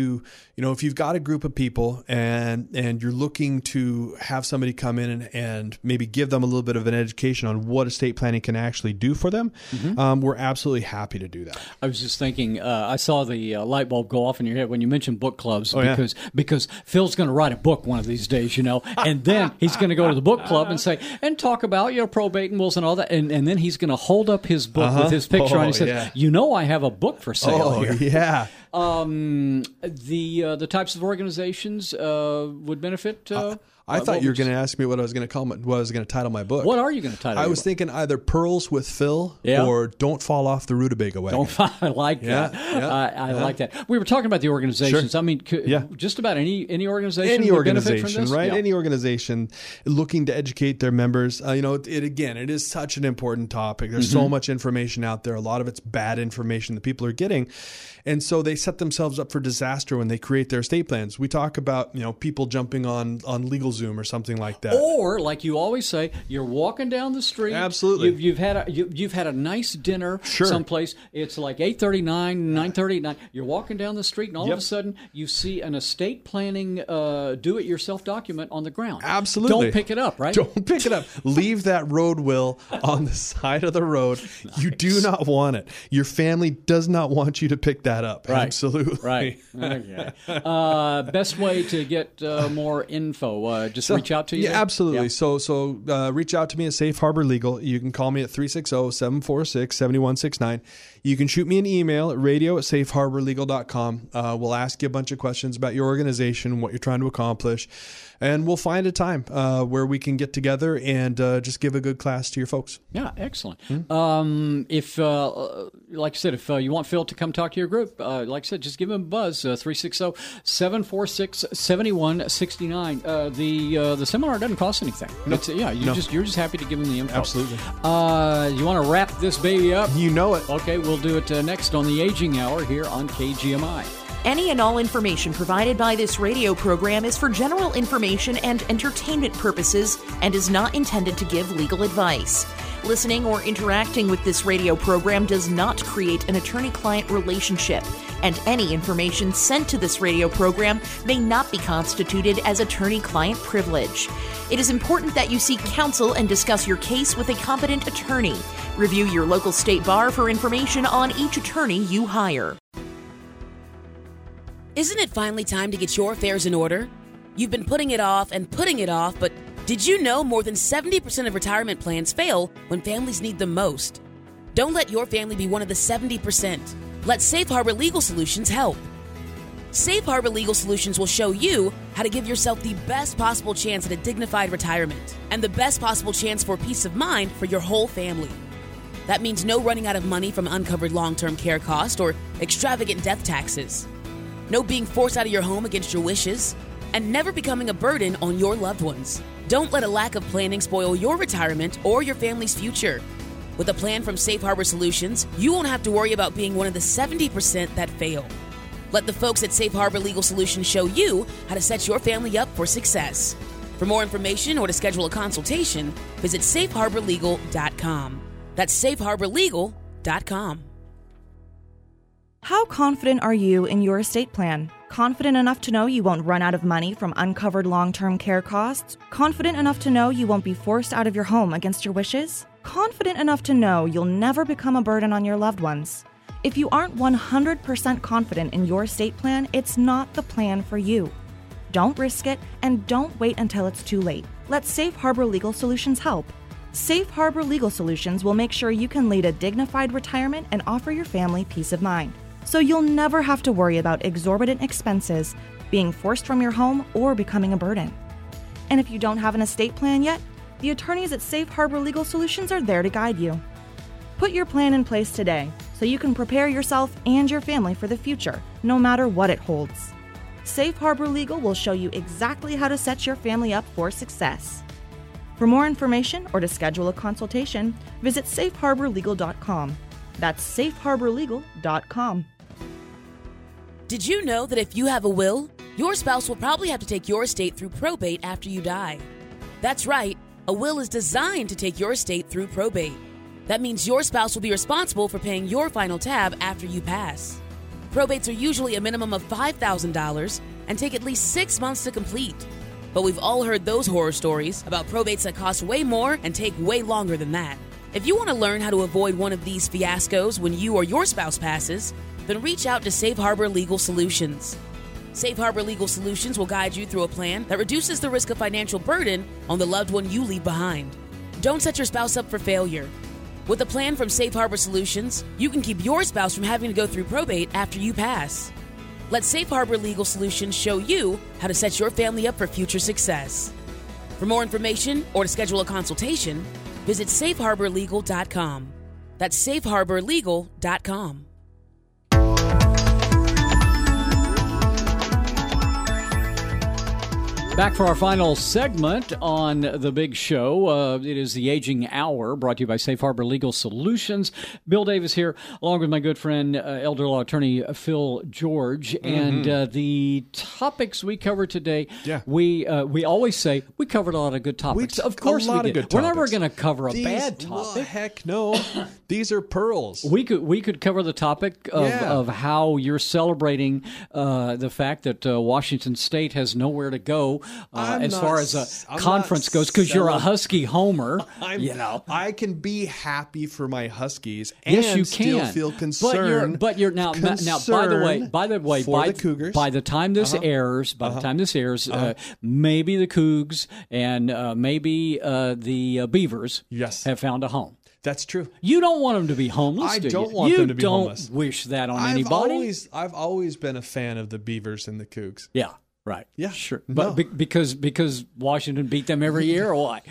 you know, if you've got a group of people and and you're looking to have somebody come in and, and maybe give them a little bit of an education on what estate planning can actually do for them, um, we're absolutely happy to do that. I was just thinking. Uh, I saw the uh, light bulb go off in your head when you mentioned book clubs Oh, yeah. because because Phil's going to write a book one of these days, you know, and then he's going to go to the book club and say and talk about you know probate and wills and all that, and, and then he's going to hold up his book with his picture Oh, on. it. He says, yeah. "You know, I have a book for sale Oh here." yeah. [LAUGHS] Um, the uh, the types of organizations uh, would benefit. Uh, I thought you were going to ask me what I was going to call my, what I was going to title my book. What are you going to title? I was book? thinking either Pearls with Phil Yeah. or Don't Fall Off the Rutabaga Wagon. Don't [LAUGHS] I like that? yeah, I, like that. We were talking about the organizations. I mean, c- Yeah. just about any any organization. any would benefit from organization, this? right? Any organization looking to educate their members. Uh, you know, it, it again, it is such an important topic. There's Mm-hmm. so much information out there. A lot of it's bad information that people are getting, and so they set themselves up for disaster when they create their estate plans. We talk about you know people jumping on on LegalZoom or something like that. Or, like you always say, you're walking down the street. Absolutely. You've, you've had a you, you've had a nice dinner Sure. someplace. It's like eight thirty nine, nine thirty nine. You're walking down the street, and all of a sudden you see an estate planning uh, do it yourself document on the ground. Absolutely. Don't pick it up, right? [LAUGHS] Don't pick it up. Leave that road will on the side of the road. You do not want it. Your family does not want you to pick that up. Right. Absolutely. Right. [LAUGHS] Okay. Uh, best way to get uh, more info, uh, just reach out to you. Yeah, there? absolutely. Yeah. So so uh, reach out to me at Safe Harbor Legal. You can call me at oh, 360-746-7169. You can shoot me an email at radio at safeharborlegal.com. Uh, we'll ask you a bunch of questions about your organization, what you're trying to accomplish, and we'll find a time uh, where we can get together and uh, just give a good class to your folks. Yeah, excellent. Hmm? Um, if, uh, like I said, if uh, you want Phil to come talk to your group, uh, like I said, just give him a buzz, uh, 360 746 7169. The uh, the seminar doesn't cost anything. Yeah, you No. just, you're just happy to give him the info. Absolutely. Uh, you want to wrap this baby up? You know it. Okay, we'll do it uh, next on the Aging Hour here on KGMI. Any and all information provided by this radio program is for general information and entertainment purposes and is not intended to give legal advice. Listening or interacting with this radio program does not create an attorney client relationship, and any information sent to this radio program may not be constituted as attorney client privilege. It is important that you seek counsel and discuss your case with a competent attorney. Review your local state bar for information on each attorney you hire. Isn't it finally time to get your affairs in order? You've been putting it off and putting it off, but did you know more than 70% of retirement plans fail when families need them most? Don't let your family be one of the 70%. Let Safe Harbor Legal Solutions help. Safe Harbor Legal Solutions will show you how to give yourself the best possible chance at a dignified retirement and the best possible chance for peace of mind for your whole family. That means no running out of money from uncovered long term care costs or extravagant death taxes no being forced out of your home against your wishes, and never becoming a burden on your loved ones. Don't let a lack of planning spoil your retirement or your family's future. With a plan from Safe Harbor Solutions, you won't have to worry about being one of the 70% that fail. Let the folks at Safe Harbor Legal Solutions show you how to set your family up for success. For more information or to schedule a consultation, visit safeharborlegal.com. That's safeharborlegal.com. How confident are you in your estate plan? Confident enough to know you won't run out of money from uncovered long term care costs? Confident enough to know you won't be forced out of your home against your wishes? Confident enough to know you'll never become a burden on your loved ones? If you aren't 100% confident in your estate plan, it's not the plan for you. Don't risk it and don't wait until it's too late. Let Safe Harbor Legal Solutions help. Safe Harbor Legal Solutions will make sure you can lead a dignified retirement and offer your family peace of mind. So you'll never have to worry about exorbitant expenses, being forced from your home, or becoming a burden. And if you don't have an estate plan yet, the attorneys at Safe Harbor Legal Solutions are there to guide you. Put your plan in place today so you can prepare yourself and your family for the future, no matter what it holds. Safe Harbor Legal will show you exactly how to set your family up for success. For more information or to schedule a consultation, visit safeharborlegal.com. That's safeharborlegal.com. Did you know that if you have a will, Your spouse will probably have to take your estate through probate after you die. That's right, a will is designed to take your estate through probate. That means your spouse will be responsible for paying your final tab after you pass. Probates are usually a minimum of $5,000 and take at least six months to complete. But we've all heard those horror stories about probates that cost way more and take way longer than that. If you want to learn how to avoid one of these fiascos when you or your spouse passes, then reach out to Safe Harbor Legal Solutions. Safe Harbor Legal Solutions will guide you through a plan that reduces the risk of financial burden on the loved one you leave behind. Don't set your spouse up for failure. With a plan from Safe Harbor Solutions, you can keep your spouse from having to go through probate after you pass. Let Safe Harbor Legal Solutions show you how to set your family up for future success. For more information or to schedule a consultation, visit safeharborlegal.com. That's safeharborlegal.com. Back for our final segment on the big show. Uh, it is the Aging Hour, brought to you by Safe Harbor Legal Solutions. Bill Davis here, along with my good friend, uh, elder law attorney Phil George, mm-hmm. and uh, the topics we cover today. Yeah. we uh, we always say we covered a lot of good topics. We, of course, a lot we of did. We're never going to cover a These, bad well, topic. heck no. [LAUGHS] These are pearls. We could we could cover the topic of, Yeah. of how you're celebrating uh, the fact that uh, Washington State has nowhere to go uh, as not far as a I'm conference goes because you're a Husky homer. [LAUGHS] I'm, you know. I can be happy for my Huskies and Yes, you still can. feel But you're, concerned. but you're now, now. By the way, by the way, by the Cougars. by the time this Uh-huh. airs, by the time this airs, uh, maybe the Cougs and uh, maybe uh, the uh, Beavers Yes. have found a home. That's true. You don't want them to be homeless. I do don't you? want You them to be don't homeless. Wish that on I've anybody. always, I've always been a fan of the Beavers and the Cougs. Yeah, right. Yeah. sure. No. But be- because because Washington beat them every year, or why?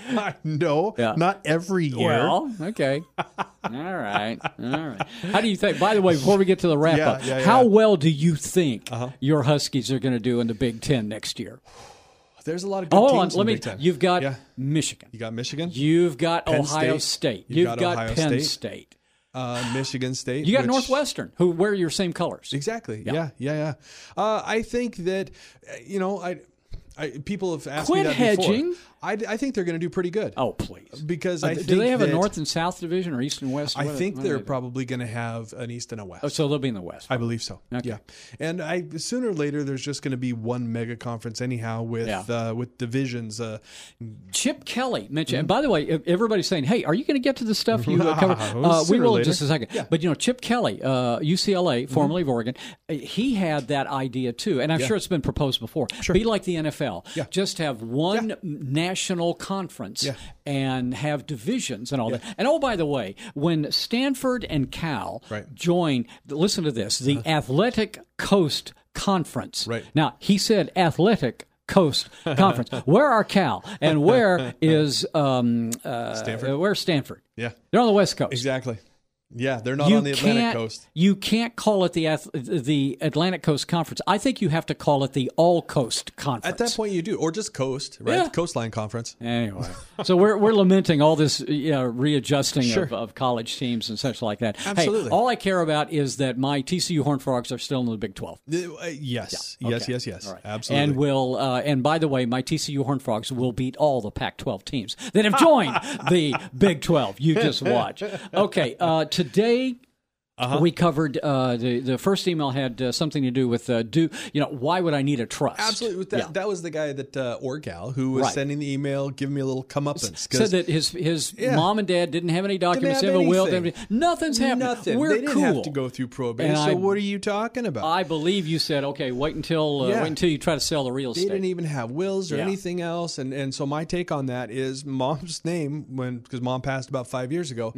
[LAUGHS] no, Yeah. not every year. Well, okay. All right. All right. How do you think? By the way, before we get to the wrap Yeah, up, yeah, how. Uh-huh. well do you think your Huskies are going to do in the Big Ten next year? There's a lot of good Hold teams on. in Let the me. Big Ten. You've got. Michigan. You got Michigan, You've got Penn Ohio State. State. You've You've got got, Penn State. State. Uh, Michigan State. You got which- Northwestern, who wear your same colors. Exactly. Yeah. Yeah, yeah, yeah. Uh, I think that uh, you know, I, I people have asked Quit me that before. I, I think they're going to do pretty good. Oh, please. because Uh, I do they have a North and South division or East and West? I What- think they're they probably going to have an East and a West. Oh, so they'll be in the West. I believe so. Okay. Yeah, and I sooner or later there's just going to be one mega conference anyhow with Yeah. uh, with divisions. Uh, Chip Kelly mentioned. And by the way, everybody's saying, "Hey, are you going to get to the stuff you uh, covered?" [LAUGHS] Uh, we will in just a second. Yeah. But you know, Chip Kelly, uh, UCLA, formerly of Oregon, he had that idea too, and I'm Yeah. sure it's been proposed before. Sure. Be like the NFL. Yeah. Just have one Yeah. National conference Yeah. and have divisions and all that. And oh, by the way, when Stanford and Cal Right. Uh-huh. join, listen to this: the Athletic Coast Conference. Right. Now he said Athletic. Coast Conference. [LAUGHS] Where are Cal and where is um, uh, Stanford? Where's Stanford? yeah, They're on the West Coast. exactly. Yeah, they're not You on the Atlantic coast. You can't call it the the Atlantic Coast Conference. I think you have to call it the All Coast Conference. At that point, you do, or just coast, right? Yeah. Coastline conference. Anyway, so we're we're lamenting all this you know, readjusting Sure. of, of college teams and such like that. Hey, Absolutely. all I care about is that my TCU Horned Frogs are still in the Big Twelve. Uh, uh, yes, yes, Okay. yes, yes. All right. Absolutely. And will uh, and by the way, my TCU Horned Frogs will beat all the Pac-12 teams that have joined [LAUGHS] the Big 12. You just watch. [LAUGHS] Okay, uh, today. Today uh-huh. We covered uh, the the first email had uh, something to do with uh, do you know why would I need a trust? Absolutely. That, Yeah. that was the guy that uh, or gal who was Right. sending the email, giving me a little comeuppance. Said that his his Yeah. mom and dad didn't have any documents, have didn't have a will, anything. nothing's happened. Nothing. We're they didn't cool. have to go through probate. And so I- what are you talking about? I believe you said okay. Wait until uh, Yeah. wait until you try to sell the real estate. they didn't even have wills or anything else, and and so my take on that is mom's name when because mom passed about five years ago.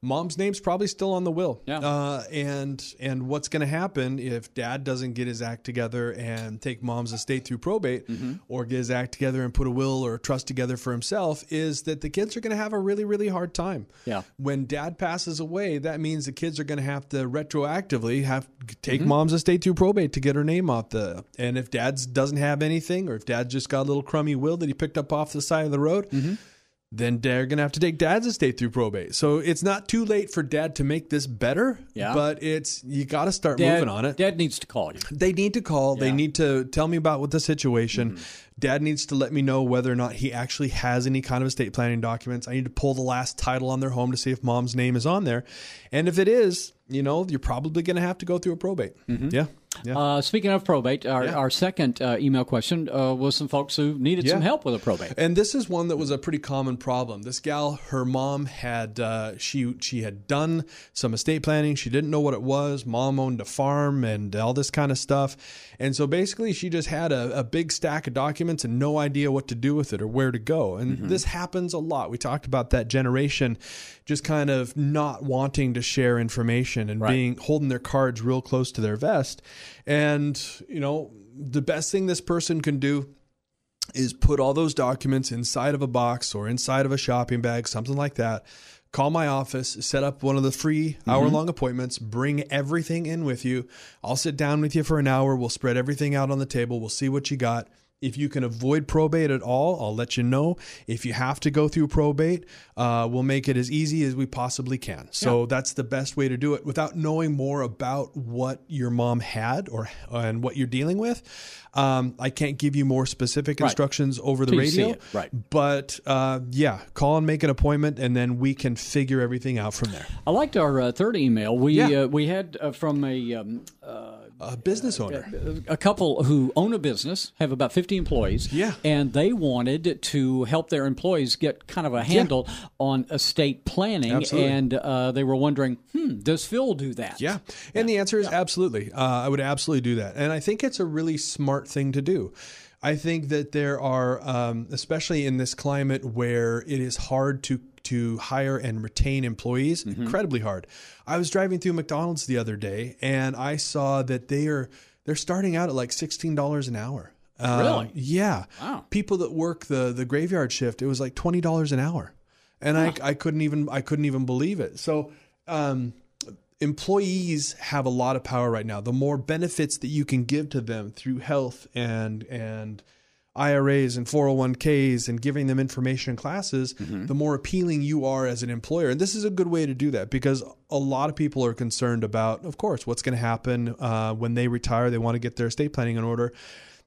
Mom's name's probably still on the will. Mm-hmm. Yeah. Uh, and and what's going to happen if dad doesn't get his act together and take mom's estate through probate, Mm-hmm. or get his act together and put a will or a trust together for himself, is that the kids are going to have a really really hard time. Yeah. When dad passes away, that means the kids are going to have to retroactively have take Mm-hmm. mom's estate through probate to get her name off the. And if dad's doesn't have anything, or if dad just got a little crummy will that he picked up off the side of the road, Mm-hmm. Then they're going to have to take dad's estate through probate. So it's not too late for dad to make this better, Yeah. but it's you got to start Dad, moving on it. Dad needs to call you. They need to call. They need to tell me about what the situation. Mm-hmm. Dad needs to let me know whether or not he actually has any kind of estate planning documents. I need to pull the last title on their home to see if mom's name is on there. And if it is, you know, you're probably going to have to go through a probate. Yeah. Yeah. Uh, speaking of probate, our, Yeah. our second uh, email question uh, was some folks who needed some help with a probate. And this is one that was a pretty common problem. This gal, her mom had uh, she she had done some estate planning. She didn't know what it was. Mom owned a farm and all this kind of stuff. And so basically, she just had a, a big stack of documents and no idea what to do with it or where to go. And Mm-hmm. this happens a lot. We talked about that generation just kind of not wanting to share information and Right. being holding their cards real close to their vest. And you know, the best thing this person can do is put all those documents inside of a box or inside of a shopping bag, something like that. Call my office, set up one of the free mm-hmm. hour long appointments, bring everything in with you. I'll sit down with you for an hour. We'll spread everything out on the table. We'll see what you got. If you can avoid probate at all, I'll let you know. If you have to go through probate, uh, we'll make it as easy as we possibly can. So that's the best way to do it without knowing more about what your mom had or and what you're dealing with. Um, I can't give you more specific Right. instructions over the Till radio. right. But uh, yeah, call and make an appointment, and then we can figure everything out from there. I liked our uh, third email. We Yeah. uh, we had uh, from a um, A business owner. a couple who own a business, have about 50 employees. Yeah. And they wanted to help their employees get kind of a handle on estate planning. Absolutely. And uh, they were wondering, hmm, does Phil do that? Yeah. And the answer is absolutely. Uh, I would absolutely do that. And I think it's a really smart thing to do. I think that there are, um, especially in this climate where it is hard to to hire and retain employees, incredibly hard. I was driving through McDonald's the other day, and I saw that they are they're starting out at like sixteen dollars an hour. Um, Really? Yeah. Wow. People that work the the graveyard shift, it was like twenty dollars an hour, and I I couldn't even I couldn't even believe it. So. Um, employees have a lot of power right now. The more benefits that you can give to them through health and and IRAs and 401ks and giving them information in classes, the more appealing you are as an employer. And this is a good way to do that because a lot of people are concerned about, of course, what's going to happen uh, when they retire. They want to get their estate planning in order.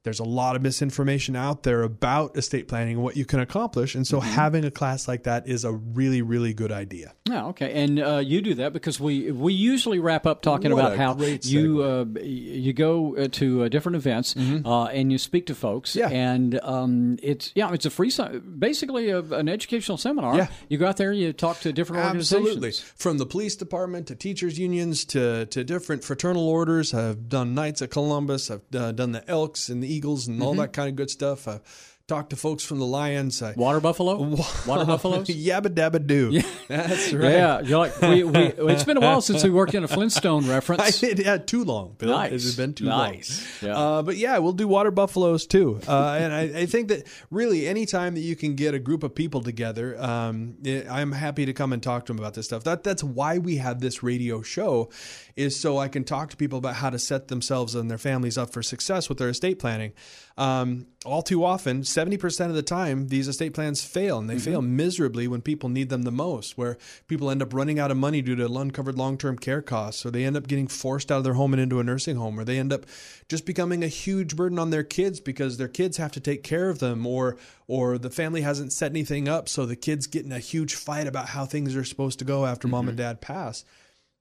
There's a lot of misinformation out there about estate planning and what you can accomplish. And so having a class like that is a really, really good idea. Yeah, okay, and uh, you do that because we we usually wrap up talking What about how you uh, you go uh, to uh, different events uh, and you speak to folks, Mm-hmm. Yeah. and um, it's yeah, it's a free, basically a, an educational seminar. Yeah. you go out there, and you talk to different organizations. Absolutely. From the police department to teachers unions to, to different fraternal orders. I've done Knights of Columbus. I've uh, done the Elks and the Eagles and all Mm-hmm. that kind of good stuff. I've talked to folks from the Lions. I, Water buffalo, [LAUGHS] water buffaloes. [LAUGHS] Yabba dabba do. Yeah. [LAUGHS] That's right. Yeah, you're like we, we. It's been a while since we worked in a Flintstone I reference. did, yeah, too long, Bill. Nice. It has been too Nice. long. Yeah. Uh, but yeah, we'll do water buffaloes too. Uh, and I, I think that really, anytime that you can get a group of people together, um, it- I'm happy to come and talk to them about this stuff. That that's why we have this radio show, is so I can talk to people about how to set themselves and their families up for success with their estate planning. Um, all too often, 70% of the time, these estate plans fail, and they fail miserably when people need them the most, where people end up running out of money due to uncovered long term care costs, or they end up getting forced out of their home and into a nursing home, or they end up just becoming a huge burden on their kids because their kids have to take care of them, or or the family hasn't set anything up, so the kids get in a huge fight about how things are supposed to go after mom and dad pass.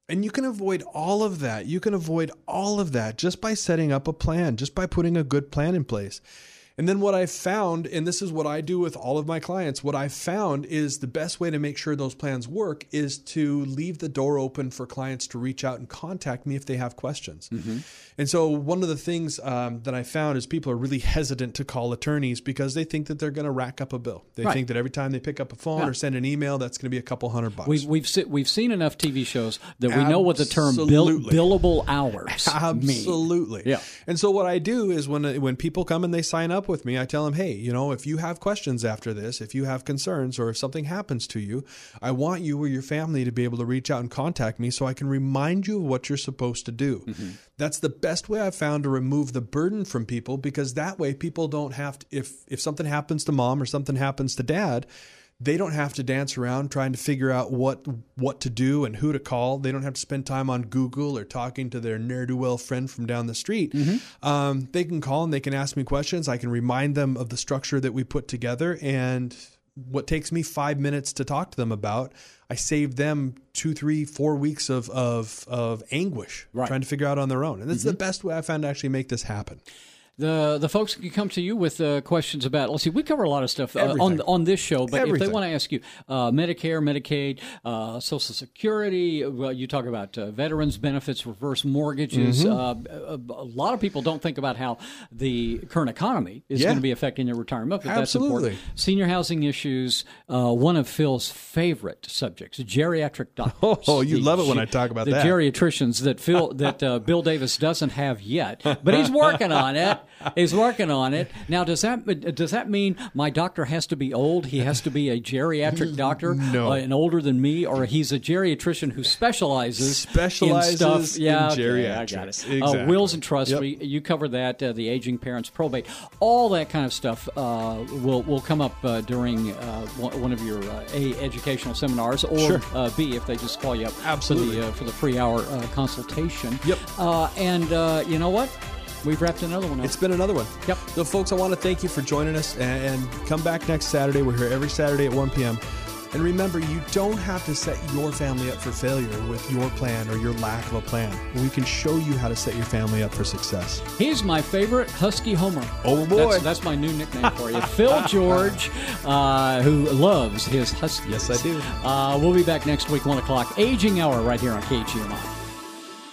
And you can avoid all of that. You can avoid all of that just by setting up a plan, just by putting a good plan in place. And then what I found, and this is what I do with all of my clients, what I found is the best way to make sure those plans work is to leave the door open for clients to reach out and contact me if they have questions. And so one of the things um, that I found is people are really hesitant to call attorneys because they think that they're going to rack up a bill. They Right. think that every time they pick up a phone Yeah. or send an email, that's going to be a couple hundred bucks. We've we've se- we've seen enough TV shows that we know what the term bill, billable hours [LAUGHS] mean. Absolutely. Yeah. And so what I do is when when people come and they sign up with me, I tell them, "Hey, you know, if you have questions after this, if you have concerns or if something happens to you, I want you or your family to be able to reach out and contact me so I can remind you of what you're supposed to do." Mm-hmm. That's the best way I've found to remove the burden from people because that way people don't have to if if something happens to mom or something happens to dad, they don't have to dance around trying to figure out what what to do and who to call. They don't have to spend time on Google or talking to their ne'er do well friend from down the street. Um, they can call and they can ask me questions. I can remind them of the structure that we put together and what takes me five minutes to talk to them about. I save them two, three, four weeks of of, of anguish Right. trying to figure out on their own. And this is the best way I found to actually make this happen. The the folks can come to you with uh, questions about. Let's see, we cover a lot of stuff uh, on on this show. But if they want to ask you uh, Medicare, Medicaid, uh, Social Security, well, you talk about uh, veterans benefits, reverse mortgages. Mm-hmm. Uh, a, lot of people don't think about how the current economy is Yeah. going to be affecting their retirement. But Absolutely. that's important. Senior housing issues. Uh, one of Phil's favorite subjects: geriatric [LAUGHS] doctors. Oh, you The love it when I talk about the that. geriatricians that Phil that uh, Bill Davis doesn't have yet, but he's [LAUGHS] working on it. He's working on it. Now, does that does that mean my doctor has to be old? He has to be a geriatric [LAUGHS] doctor, No. uh, and older than me, or he's a geriatrician who specializes Specializes in stuff. Yeah, in okay, I got geriatrics. it. Uh, Exactly. wills and trusts. Yep. We, you cover that. Uh, the aging parents probate, all that kind of stuff uh, will will come up uh, during uh, one one of your uh, a educational seminars, or Sure. uh, b if they just call you up Absolutely. for the, uh, for the free hour uh, consultation. Yep. Uh, and uh, you know what? We've wrapped another one up. It's been another one. Yep. So, folks, I want to thank you for joining us and, and come back next Saturday. We're here every Saturday at 1 p.m. And remember, you don't have to set your family up for failure with your plan or your lack of a plan. We can show you how to set your family up for success. He's my favorite Husky Homer. Oh, boy. That's, that's my new nickname for you. Phil [LAUGHS] George, uh, who loves his Huskies. Yes, I do. Uh, we'll be back next week, 1 o'clock, aging hour, right here on KGMI.